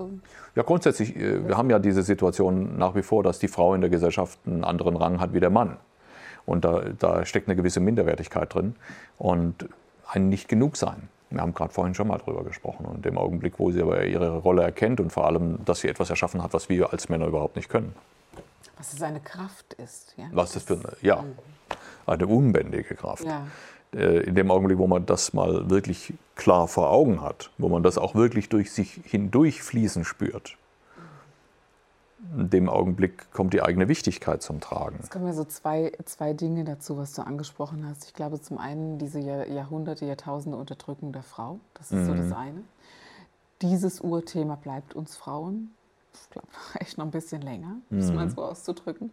So? Ja, grundsätzlich, äh, wir haben ja diese Situation nach wie vor, dass die Frau in der Gesellschaft einen anderen Rang hat wie der Mann. Und da, da steckt eine gewisse Minderwertigkeit drin und ein nicht genug sein. Wir haben gerade vorhin schon mal darüber gesprochen. Und im Augenblick, wo sie aber ihre Rolle erkennt und vor allem, dass sie etwas erschaffen hat, was wir als Männer überhaupt nicht können. Was es eine Kraft ist. Ja? Was das für eine, ja, eine unbändige Kraft. Ja. Äh, in dem Augenblick, wo man das mal wirklich klar vor Augen hat, wo man das auch wirklich durch sich hindurchfließen spürt, in dem Augenblick kommt die eigene Wichtigkeit zum Tragen. Es kommen ja so zwei, zwei Dinge dazu, was du angesprochen hast. Ich glaube zum einen diese Jahrhunderte, Jahrtausende Unterdrückung der Frau. Das ist mhm. so das eine. Dieses Urthema bleibt uns Frauen. Ich glaube, echt noch ein bisschen länger, mhm. muss man so auszudrücken.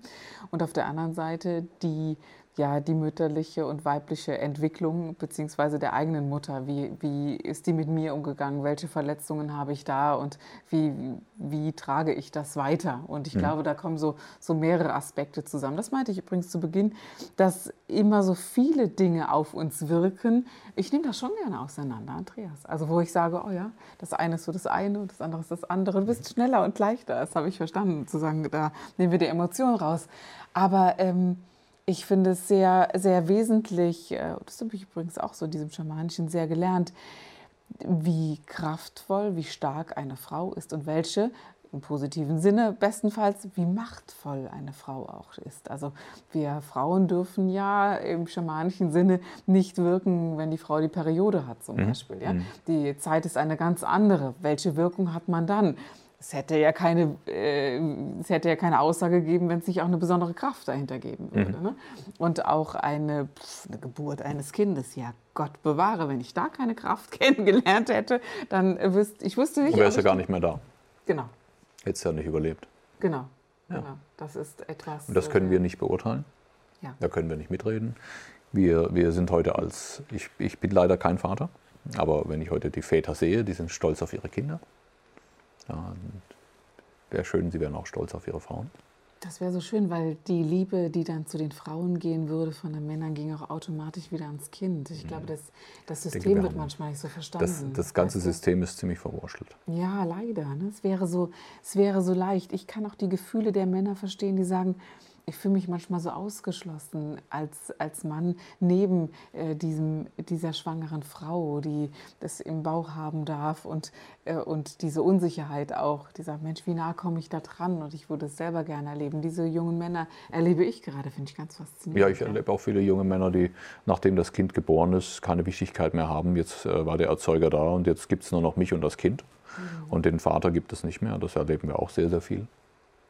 Und auf der anderen Seite die ja, die mütterliche und weibliche Entwicklung beziehungsweise der eigenen Mutter. Wie, wie ist die mit mir umgegangen? Welche Verletzungen habe ich da und wie, wie trage ich das weiter? Und ich mhm. glaube, da kommen so, so mehrere Aspekte zusammen. Das meinte ich übrigens zu Beginn, dass immer so viele Dinge auf uns wirken. Ich nehme das schon gerne auseinander, Andreas. Also wo ich sage, oh ja, das eine ist so das eine und das andere ist das andere. Du bist schneller und leichter, das habe ich verstanden, zu sagen, da nehmen wir die Emotionen raus. Aber ähm, ich finde es sehr, sehr wesentlich, äh, das habe ich übrigens auch so in diesem Schamanischen sehr gelernt, wie kraftvoll, wie stark eine Frau ist und welche, im positiven Sinne bestenfalls, wie machtvoll eine Frau auch ist. Also wir Frauen dürfen ja im schamanischen Sinne nicht wirken, wenn die Frau die Periode hat zum mhm. Beispiel. Ja? Mhm. Die Zeit ist eine ganz andere. Welche Wirkung hat man dann? Es hätte ja keine, äh, es hätte ja keine Aussage gegeben, wenn es nicht auch eine besondere Kraft dahinter geben würde. Mhm. Ne? Und auch eine, pff, eine, Geburt eines Kindes, ja Gott bewahre, wenn ich da keine Kraft kennengelernt hätte, dann wüsste ich wüsste nicht. Du wärst ja gar nicht mehr da. Genau. Hättest ja nicht überlebt. Genau. Ja. genau. Das ist etwas. Und das können wir äh, nicht beurteilen. Ja. Da können wir nicht mitreden. Wir, wir sind heute als, ich, ich bin leider kein Vater, aber wenn ich heute die Väter sehe, die sind stolz auf ihre Kinder. Ja, wäre schön, Sie wären auch stolz auf Ihre Frauen. Das wäre so schön, weil die Liebe, die dann zu den Frauen gehen würde, von den Männern ging auch automatisch wieder ans Kind. Ich glaube, das, das System denke, wird manchmal nicht so verstanden. Das, das ganze System ist ziemlich verwurschtelt. Ja, leider. Ne? Es, wäre so, es wäre so leicht. Ich kann auch die Gefühle der Männer verstehen, die sagen, ich fühle mich manchmal so ausgeschlossen als, als Mann neben äh, diesem, dieser schwangeren Frau, die das im Bauch haben darf und, äh, und diese Unsicherheit auch. Die sagt, Mensch, wie nah komme ich da dran? Und ich würde es selber gerne erleben. Diese jungen Männer erlebe ich gerade, finde ich ganz faszinierend. Ja, ich erlebe auch viele junge Männer, die, nachdem das Kind geboren ist, keine Wichtigkeit mehr haben. Jetzt äh, war der Erzeuger da und jetzt gibt es nur noch mich und das Kind. Mhm. Und den Vater gibt es nicht mehr. Das erleben wir auch sehr, sehr viel.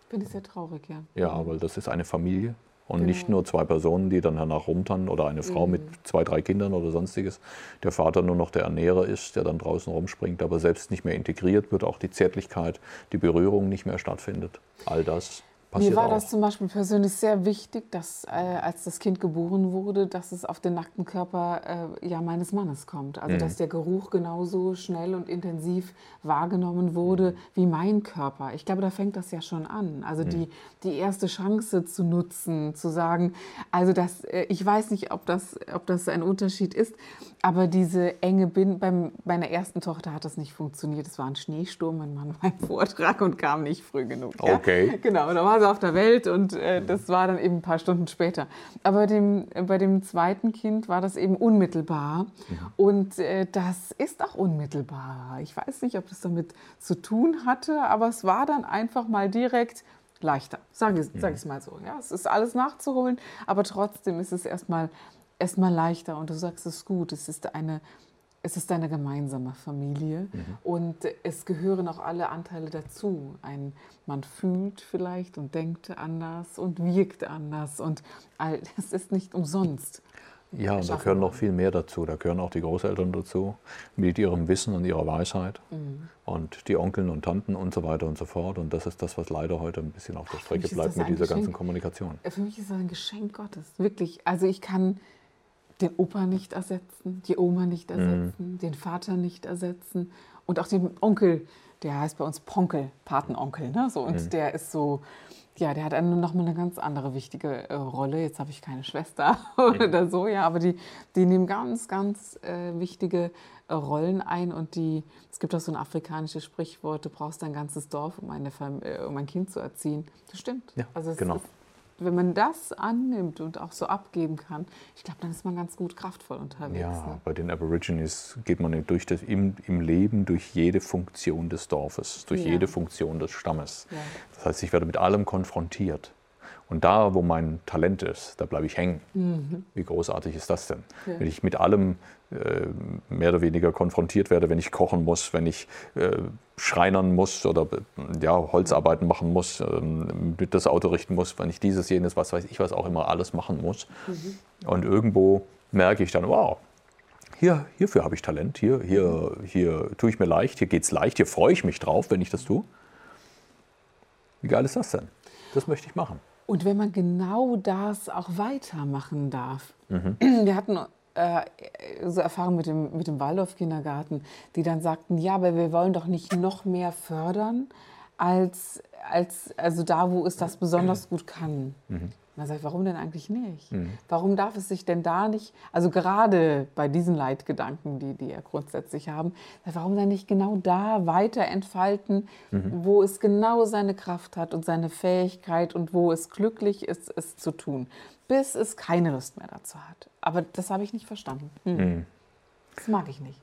Finde ich sehr traurig, ja. Ja, weil das ist eine Familie und genau. nicht nur zwei Personen, die dann danach rumtannen oder eine Frau mhm. mit zwei, drei Kindern oder sonstiges. Der Vater nur noch der Ernährer ist, der dann draußen rumspringt, aber selbst nicht mehr integriert wird, auch die Zärtlichkeit, die Berührung nicht mehr stattfindet. All das Passiert Mir war auch. das zum Beispiel persönlich sehr wichtig, dass äh, als das Kind geboren wurde, dass es auf den nackten Körper äh, ja, meines Mannes kommt. Also mhm. dass der Geruch genauso schnell und intensiv wahrgenommen wurde mhm. wie mein Körper. Ich glaube, da fängt das ja schon an. Also mhm. die, die erste Chance zu nutzen, zu sagen, also das, äh, ich weiß nicht, ob das, ob das ein Unterschied ist, aber diese enge Bindung, bei meiner ersten Tochter hat das nicht funktioniert. Es war ein Schneesturm, mein Mann war im Vortrag und kam nicht früh genug. Ja? Okay. Genau, da war sie auf der Welt und äh, das war dann eben ein paar Stunden später. Aber bei dem, bei dem zweiten Kind war das eben unmittelbar ja. und äh, das ist auch unmittelbar. Ich weiß nicht, ob das damit zu tun hatte, aber es war dann einfach mal direkt leichter, sage ich es mal so. Ja, es ist alles nachzuholen, aber trotzdem ist es erstmal erstmal leichter und du sagst es gut. Es ist eine es ist eine gemeinsame Familie mhm. und es gehören auch alle Anteile dazu. Ein, man fühlt vielleicht und denkt anders und wirkt anders und all, es ist nicht umsonst. Ja, und da gehören noch viel mehr dazu. Da gehören auch die Großeltern dazu mit ihrem Wissen und ihrer Weisheit. Mhm. und die Onkeln und Tanten und so weiter und so fort. Und das ist das, was leider heute ein bisschen auf der Strecke bleibt mit dieser Geschenk. ganzen Kommunikation. Für mich ist das ein Geschenk Gottes, wirklich. Also ich kann den Opa nicht ersetzen, die Oma nicht mhm. ersetzen, mhm. den Vater nicht ersetzen und auch den Onkel, der heißt bei uns Ponkel, Patenonkel. Ne? So, und mhm. der ist so, ja, der hat eine, nochmal eine ganz andere wichtige äh, Rolle. Jetzt habe ich keine Schwester oder so, ja, aber die, die nehmen ganz, ganz äh, wichtige äh, Rollen ein und die, es gibt auch so ein afrikanisches Sprichwort, du brauchst dein ganzes Dorf, um, eine, äh, um ein Kind zu erziehen. Das stimmt. Ja, also genau. Ist, wenn man das annimmt und auch so abgeben kann, ich glaube, dann ist man ganz gut kraftvoll unterwegs. Ja, ne? bei den Aborigines geht man durch das, im, im Leben durch jede Funktion des Dorfes, durch ja. jede Funktion des Stammes. Ja. Das heißt, ich werde mit allem konfrontiert. Und da, wo mein Talent ist, da bleibe ich hängen. Mhm. Wie großartig ist das denn? Ja. Wenn ich mit allem äh, mehr oder weniger konfrontiert werde, wenn ich kochen muss, wenn ich äh, schreinern muss oder ja, Holzarbeiten machen muss, ähm, das Auto richten muss, wenn ich dieses, jenes, was weiß ich, was auch immer alles machen muss. Mhm. Und irgendwo merke ich dann, wow, hier, hierfür habe ich Talent, hier, hier, hier tue ich mir leicht, hier geht es leicht, hier freue ich mich drauf, wenn ich das tue. Wie geil ist das denn? Das möchte ich machen. Und wenn man genau das auch weitermachen darf. Mhm. Wir hatten äh, so Erfahrungen mit dem, mit dem Waldorf-Kindergarten, die dann sagten, ja, aber wir wollen doch nicht noch mehr fördern, als, als also da, wo es das besonders gut kann. Mhm. Und dann sage ich, warum denn eigentlich nicht? Mhm. Warum darf es sich denn da nicht, also gerade bei diesen Leitgedanken, die, die ja grundsätzlich haben, warum dann nicht genau da weiter entfalten, mhm. wo es genau seine Kraft hat und seine Fähigkeit und wo es glücklich ist, es zu tun, bis es keine Lust mehr dazu hat. Aber das habe ich nicht verstanden. Mhm. mhm. Das mag ich nicht.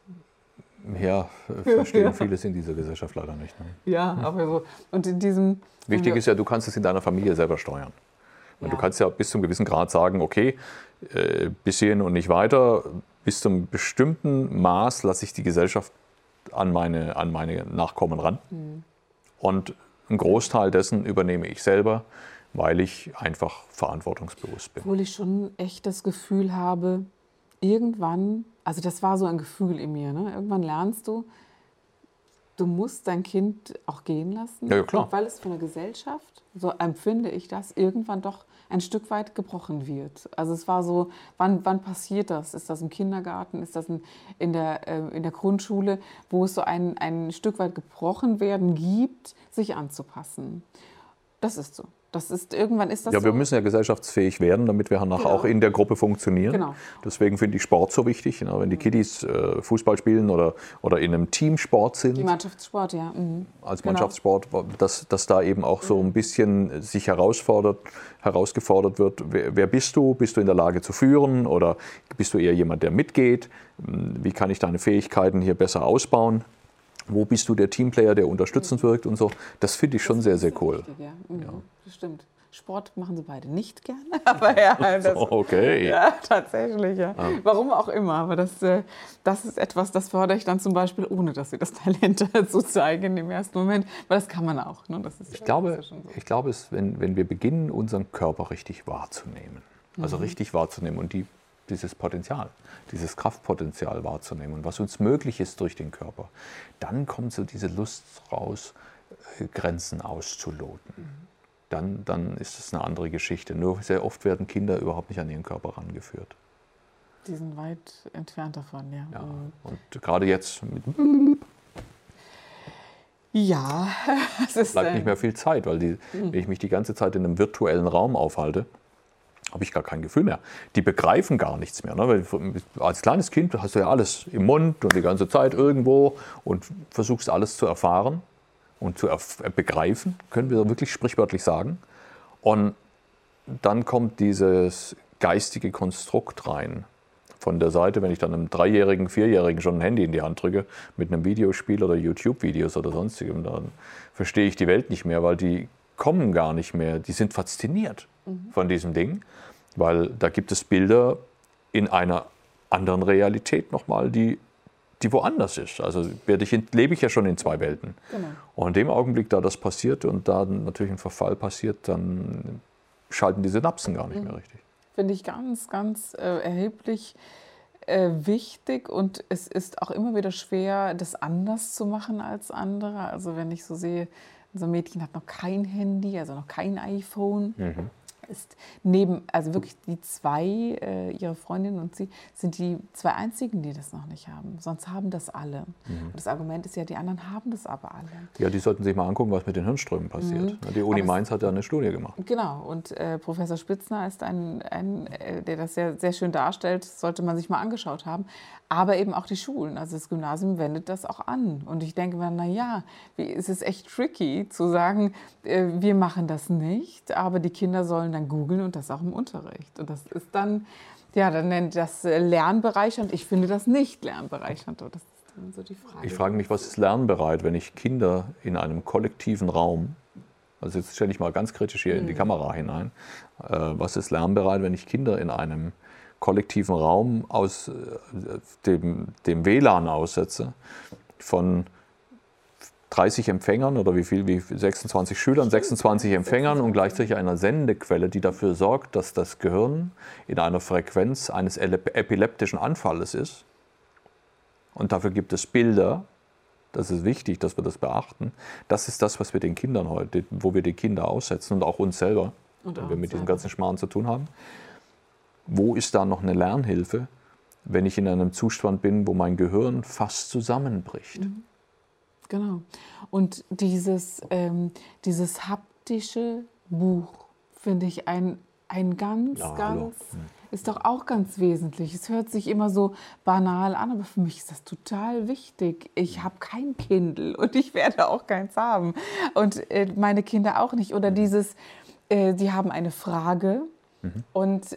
Ja, verstehen vieles in dieser Gesellschaft leider nicht. Ne? Ja, aber so. Und in diesem. Wichtig ist ja, du kannst es in deiner Familie selber steuern. Ja. du kannst ja bis zu einem gewissen Grad sagen, okay, äh, bis hierhin und nicht weiter. Bis zu einem bestimmten Maß lasse ich die Gesellschaft an meine, an meine Nachkommen ran. Mhm. Und einen Großteil dessen übernehme ich selber, weil ich einfach verantwortungsbewusst bin. Obwohl ich schon echt das Gefühl habe, irgendwann, also das war so ein Gefühl in mir, ne? irgendwann lernst du, du musst dein Kind auch gehen lassen, ja, ja, klar. weil es von der Gesellschaft, so empfinde ich das, irgendwann doch ein Stück weit gebrochen wird. Also es war so, wann, wann passiert das? Ist das im Kindergarten? Ist das in, in, der, äh, in der Grundschule, wo es so ein, ein Stück weit gebrochen werden gibt, sich anzupassen? Das ist so. Das ist, irgendwann ist das Ja, wir müssen ja gesellschaftsfähig werden, damit wir nachher genau. auch in der Gruppe funktionieren. Genau. Deswegen finde ich Sport so wichtig. Ne? Wenn die Kiddies äh, Fußball spielen oder, oder in einem Teamsport sind. Die Mannschaftssport, ja. Mhm. Als genau. Mannschaftssport, dass, dass da eben auch so ein bisschen sich herausfordert, herausgefordert wird, wer, wer bist du? Bist du in der Lage zu führen oder bist du eher jemand, der mitgeht? Wie kann ich deine Fähigkeiten hier besser ausbauen? Wo bist du der Teamplayer, der unterstützend wirkt und so? Das finde ich schon sehr, sehr cool. Wichtig, ja. Mhm. ja. Das stimmt. Sport machen sie beide nicht gerne, aber ja, das, okay. ja tatsächlich, ja. Ah. Warum auch immer, aber das, äh, das ist etwas, das fördere ich dann zum Beispiel, ohne dass sie das Talent dazu zeigen im ersten Moment, weil das kann man auch. Ne? Das ist, ich, glaube, so. ich glaube, es, wenn, wenn wir beginnen, unseren Körper richtig wahrzunehmen, also mhm. richtig wahrzunehmen und die dieses Potenzial, dieses Kraftpotenzial wahrzunehmen und was uns möglich ist durch den Körper, dann kommt so diese Lust raus, äh, Grenzen auszuloten. Dann, dann ist es eine andere Geschichte. Nur sehr oft werden Kinder überhaupt nicht an ihren Körper rangeführt. Die sind weit entfernt davon, ja. ja und gerade jetzt mit ja, es ist, bleibt nicht mehr viel Zeit, weil die, mhm. wenn ich mich die ganze Zeit in einem virtuellen Raum aufhalte, habe ich gar kein Gefühl mehr. Die begreifen gar nichts mehr. Ne? als kleines Kind hast du ja alles im Mund und die ganze Zeit irgendwo und versuchst alles zu erfahren und zu erf begreifen, können wir wirklich sprichwörtlich sagen. Und dann kommt dieses geistige Konstrukt rein. Von der Seite, wenn ich dann einem Dreijährigen, Vierjährigen schon ein Handy in die Hand drücke mit einem Videospiel oder YouTube-Videos oder sonstigem, dann verstehe ich die Welt nicht mehr, weil die kommen gar nicht mehr. Die sind fasziniert mhm. von diesem Ding, weil da gibt es Bilder in einer anderen Realität nochmal, die, die woanders ist. Also werde ich, lebe ich ja schon in zwei Welten. Genau. Und in dem Augenblick, da das passiert und da natürlich ein Verfall passiert, dann schalten die Synapsen gar nicht mhm. mehr richtig. Finde ich ganz, ganz äh, erheblich äh, wichtig und es ist auch immer wieder schwer, das anders zu machen als andere. Also wenn ich so sehe, ein Mädchen hat noch kein Handy, also noch kein iPhone. Mhm ist neben, also wirklich die zwei, äh, ihre Freundin und sie, sind die zwei einzigen, die das noch nicht haben. Sonst haben das alle. Mhm. Und das Argument ist ja, die anderen haben das aber alle. Ja, die sollten sich mal angucken, was mit den Hirnströmen passiert. Mhm. Die Uni aber Mainz hat ja eine Studie gemacht. Genau, und äh, Professor Spitzner ist ein, ein äh, der das sehr, sehr schön darstellt, sollte man sich mal angeschaut haben. Aber eben auch die Schulen, also das Gymnasium wendet das auch an. Und ich denke mir, naja, es ist echt tricky zu sagen, äh, wir machen das nicht, aber die Kinder sollen dann googeln und das auch im Unterricht. Und das ist dann, ja, dann nennt das lernbereichernd. Ich finde das nicht lernbereichernd. Das ist dann so die Frage. Ich frage mich, was ist lernbereit, wenn ich Kinder in einem kollektiven Raum, also jetzt stelle ich mal ganz kritisch hier hm. in die hm. Kamera hinein, äh, was ist lernbereit, wenn ich Kinder in einem kollektiven Raum aus äh, dem, dem WLAN aussetze von 30 Empfängern oder wie viel, wie 26 Schülern, 26 Empfängern und gleichzeitig einer Sendequelle, die dafür sorgt, dass das Gehirn in einer Frequenz eines epileptischen Anfalles ist. Und dafür gibt es Bilder. Das ist wichtig, dass wir das beachten. Das ist das, was wir den Kindern heute, wo wir die Kinder aussetzen und auch uns selber, wenn wir mit diesem ganzen Schmarrn zu tun haben. Wo ist da noch eine Lernhilfe, wenn ich in einem Zustand bin, wo mein Gehirn fast zusammenbricht? Mhm. Genau. Und dieses, ähm, dieses haptische Buch finde ich ein, ein ganz, ja, ganz, hm. ist doch auch ganz wesentlich. Es hört sich immer so banal an, aber für mich ist das total wichtig. Ich habe kein Kindle und ich werde auch keins haben. Und äh, meine Kinder auch nicht. Oder dieses, äh, sie haben eine Frage mhm. und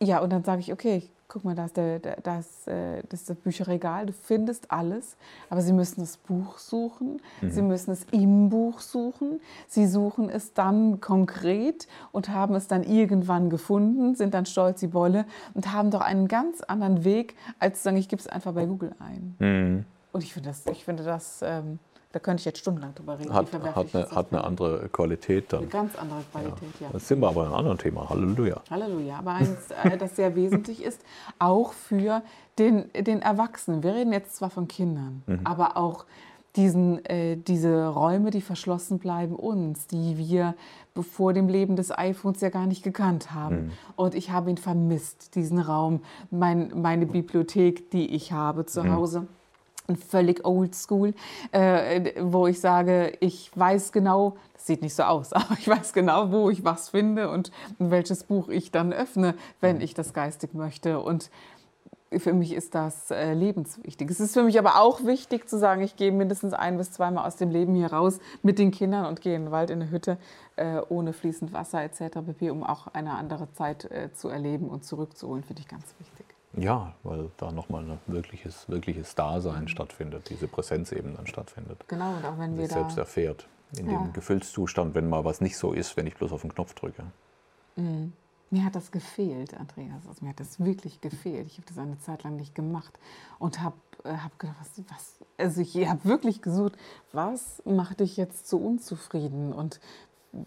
ja, und dann sage ich, okay, guck mal, da ist, der, das, äh, das, ist das Bücherregal, du findest alles, aber sie müssen das Buch suchen, mhm. sie müssen es im Buch suchen, sie suchen es dann konkret und haben es dann irgendwann gefunden, sind dann stolz die Bolle und haben doch einen ganz anderen Weg, als zu sagen, ich gebe es einfach bei Google ein. Mhm. Und ich finde das, ich finde das ähm, da könnte ich jetzt stundenlang drüber reden. Hat, hat, eine, hat eine, andere Qualität dann. Eine ganz andere Qualität, ja. ja. Jetzt sind wir aber in einem anderen Thema. Halleluja. Halleluja. Aber eins, äh, das sehr wesentlich ist, auch für den, den Erwachsenen. Wir reden jetzt zwar von Kindern, mhm. aber auch diesen, äh, diese Räume, die verschlossen bleiben uns, die wir vor dem Leben des iPhones ja gar nicht gekannt haben. Mhm. Und ich habe ihn vermisst, diesen Raum, mein, meine Bibliothek, die ich habe zu mhm. Hause völlig oldschool, äh, wo ich sage, ich weiß genau, das sieht nicht so aus, aber ich weiß genau, wo ich was finde und welches Buch ich dann öffne, wenn ich das geistig möchte. Und für mich ist das äh, lebenswichtig. Es ist für mich aber auch wichtig zu sagen, ich gehe mindestens ein bis zweimal aus dem Leben hier raus mit den Kindern und gehe in den Wald, in eine Hütte äh, ohne fließend Wasser etc. pp., um auch eine andere Zeit äh, zu erleben und zurückzuholen, finde ich ganz wichtig. Ja, weil da nochmal ein wirkliches, wirkliches Dasein mhm. stattfindet, diese Präsenz eben dann stattfindet. Genau, und auch wenn wir da selbst erfährt, in ja. dem Gefühlszustand, wenn mal was nicht so ist, wenn ich bloß auf den Knopf drücke. Mhm. Mir hat das gefehlt, Andreas. Also mir hat das wirklich gefehlt. Ich habe das eine Zeit lang nicht gemacht und habe äh, hab gedacht, was, was, also ich habe wirklich gesucht, was macht dich jetzt so unzufrieden und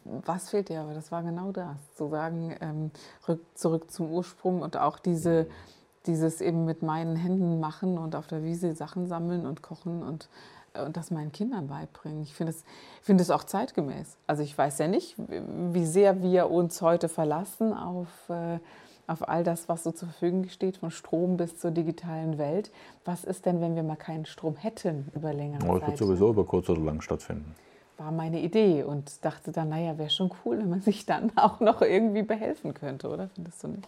was fehlt dir? Aber das war genau das, zu sagen, ähm, rück, zurück zum Ursprung und auch diese mhm dieses eben mit meinen Händen machen und auf der Wiese Sachen sammeln und kochen und, äh, und das meinen Kindern beibringen. Ich finde es find auch zeitgemäß. Also ich weiß ja nicht, wie sehr wir uns heute verlassen auf, äh, auf all das, was so zur Verfügung steht, von Strom bis zur digitalen Welt. Was ist denn, wenn wir mal keinen Strom hätten über längere Zeit? Das wird sowieso über kurz oder lang stattfinden war meine Idee und dachte dann, naja, wäre schon cool, wenn man sich dann auch noch irgendwie behelfen könnte, oder? Findest du nicht?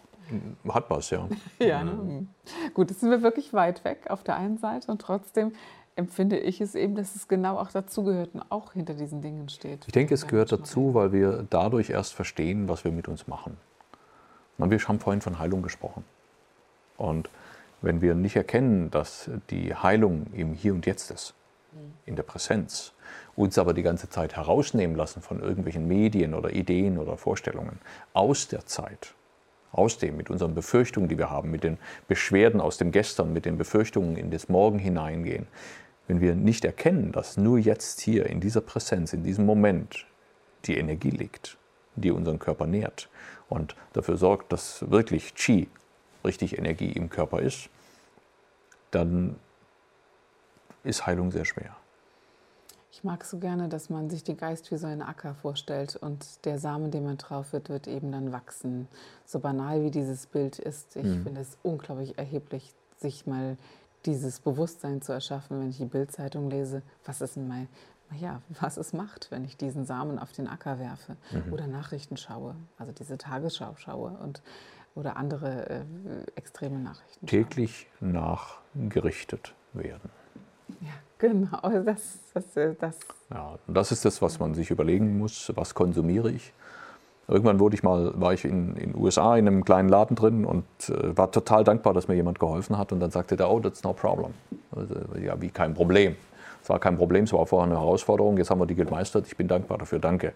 Hat was, ja. ja, ne? Mhm. Gut, jetzt sind wir wirklich weit weg auf der einen Seite und trotzdem empfinde ich es eben, dass es genau auch dazugehört und auch hinter diesen Dingen steht. Ich denke, es gehört dazu, weil wir dadurch erst verstehen, was wir mit uns machen. Wir haben vorhin von Heilung gesprochen. Und wenn wir nicht erkennen, dass die Heilung im Hier und Jetzt ist, mhm. in der Präsenz, uns aber die ganze Zeit herausnehmen lassen von irgendwelchen Medien oder Ideen oder Vorstellungen aus der Zeit, aus dem, mit unseren Befürchtungen, die wir haben, mit den Beschwerden aus dem Gestern, mit den Befürchtungen in das Morgen hineingehen. Wenn wir nicht erkennen, dass nur jetzt hier in dieser Präsenz, in diesem Moment die Energie liegt, die unseren Körper nährt und dafür sorgt, dass wirklich Qi, richtig Energie im Körper ist, dann ist Heilung sehr schwer. Ich mag so gerne, dass man sich den Geist wie so einen Acker vorstellt und der Samen, den man drauf wird, wird eben dann wachsen. So banal wie dieses Bild ist, ich mhm. finde es unglaublich erheblich, sich mal dieses Bewusstsein zu erschaffen, wenn ich die Bildzeitung lese, was ist mein, ja, was es macht, wenn ich diesen Samen auf den Acker werfe mhm. oder Nachrichten schaue, also diese Tagesschau schaue und oder andere äh, extreme Nachrichten. Täglich schaue. nachgerichtet werden. Ja, genau. Das, das, das. Ja, das ist das, was man sich überlegen muss. Was konsumiere ich? Irgendwann wurde ich mal, war ich in den USA in einem kleinen Laden drin und äh, war total dankbar, dass mir jemand geholfen hat. Und dann sagte der, oh, that's no problem. Also, ja, wie kein Problem. Es war kein Problem, es war vorher eine Herausforderung. Jetzt haben wir die gemeistert. Ich bin dankbar dafür, danke.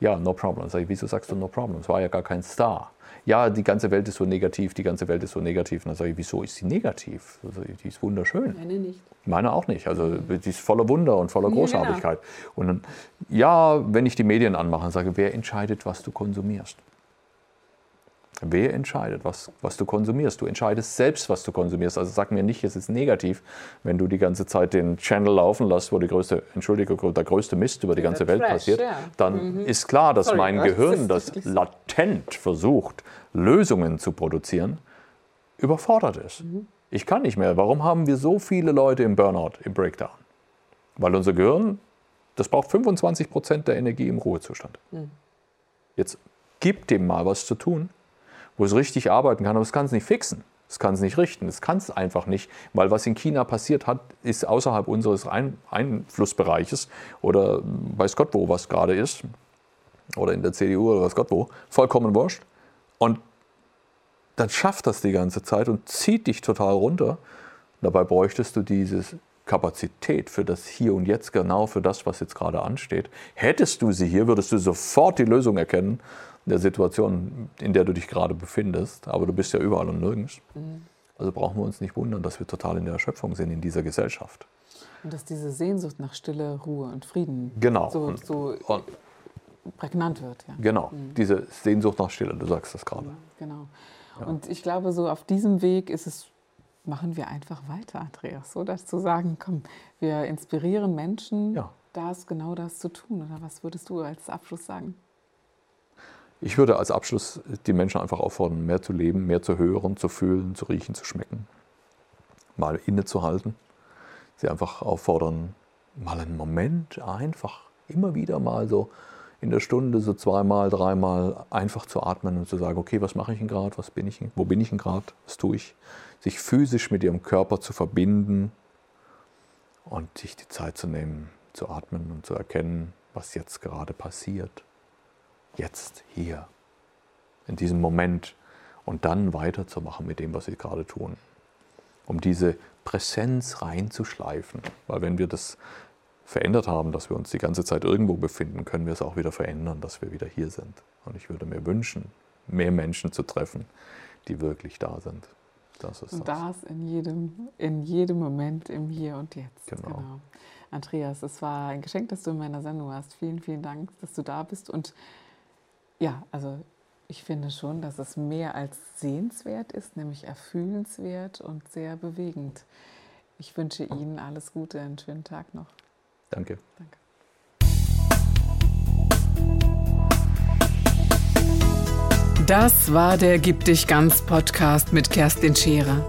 Ja, no problem. Sag ich, wieso sagst du no problem? Es war ja gar kein Star ja, die ganze Welt ist so negativ, die ganze Welt ist so negativ. Und dann sage ich, wieso ist sie negativ? Also, die ist wunderschön. Meine nicht. Meine auch nicht. Also die ist voller Wunder und voller Großartigkeit. Ja, genau. Und dann, ja, wenn ich die Medien anmache, sage, wer entscheidet, was du konsumierst? Wer entscheidet, was, was du konsumierst? Du entscheidest selbst, was du konsumierst. Also sag mir nicht, es ist negativ, wenn du die ganze Zeit den Channel laufen lässt, wo die größte, Entschuldigung, der größte Mist über die ganze Welt Trash, passiert. Ja. Dann mhm. ist klar, dass Sorry, mein Gehirn, das latent versucht, Lösungen zu produzieren, überfordert ist. Mhm. Ich kann nicht mehr. Warum haben wir so viele Leute im Burnout, im Breakdown? Weil unser Gehirn, das braucht 25 Prozent der Energie im Ruhezustand. Mhm. Jetzt gib dem mal was zu tun wo es richtig arbeiten kann, aber es kann es nicht fixen. Es kann es nicht richten. Es kann es einfach nicht, weil was in China passiert hat, ist außerhalb unseres Ein Einflussbereiches oder weiß Gott wo was gerade ist oder in der CDU oder weiß Gott wo, vollkommen wurscht. Und dann schafft das die ganze Zeit und zieht dich total runter. Dabei bräuchtest du diese Kapazität für das Hier und Jetzt, genau für das, was jetzt gerade ansteht. Hättest du sie hier, würdest du sofort die Lösung erkennen der Situation, in der du dich gerade befindest. Aber du bist ja überall und nirgends. Mhm. Also brauchen wir uns nicht wundern, dass wir total in der Erschöpfung sind in dieser Gesellschaft. Und dass diese Sehnsucht nach Stille, Ruhe und Frieden genau. so, so und, prägnant wird. Ja. Genau, mhm. diese Sehnsucht nach Stille, du sagst das gerade. Genau. Ja. Und ich glaube, so auf diesem Weg ist es, machen wir einfach weiter, Andreas, so dass zu sagen, komm, wir inspirieren Menschen, ja. das, genau das zu tun. Oder was würdest du als Abschluss sagen? Ich würde als Abschluss die Menschen einfach auffordern, mehr zu leben, mehr zu hören, zu fühlen, zu riechen, zu schmecken. Mal innezuhalten. Sie einfach auffordern, mal einen Moment einfach immer wieder mal so in der Stunde so zweimal, dreimal einfach zu atmen und zu sagen, okay, was mache ich denn gerade, was bin ich, wo bin ich denn gerade, was tue ich? Sich physisch mit ihrem Körper zu verbinden und sich die Zeit zu nehmen, zu atmen und zu erkennen, was jetzt gerade passiert jetzt, hier, in diesem Moment und dann weiterzumachen mit dem, was sie gerade tun. Um diese Präsenz reinzuschleifen. Weil wenn wir das verändert haben, dass wir uns die ganze Zeit irgendwo befinden, können wir es auch wieder verändern, dass wir wieder hier sind. Und ich würde mir wünschen, mehr Menschen zu treffen, die wirklich da sind. Das ist und das. das in jedem, in jedem Moment im Hier und Jetzt. Genau. genau. Andreas, es war ein Geschenk, dass du in meiner Sendung warst. Vielen, vielen Dank, dass du da bist. Und ja, also ich finde schon, dass es mehr als sehenswert ist, nämlich erfühlenswert und sehr bewegend. Ich wünsche Ihnen alles Gute, einen schönen Tag noch. Danke. Danke. Das war der Gib dich ganz Podcast mit Kerstin Scherer.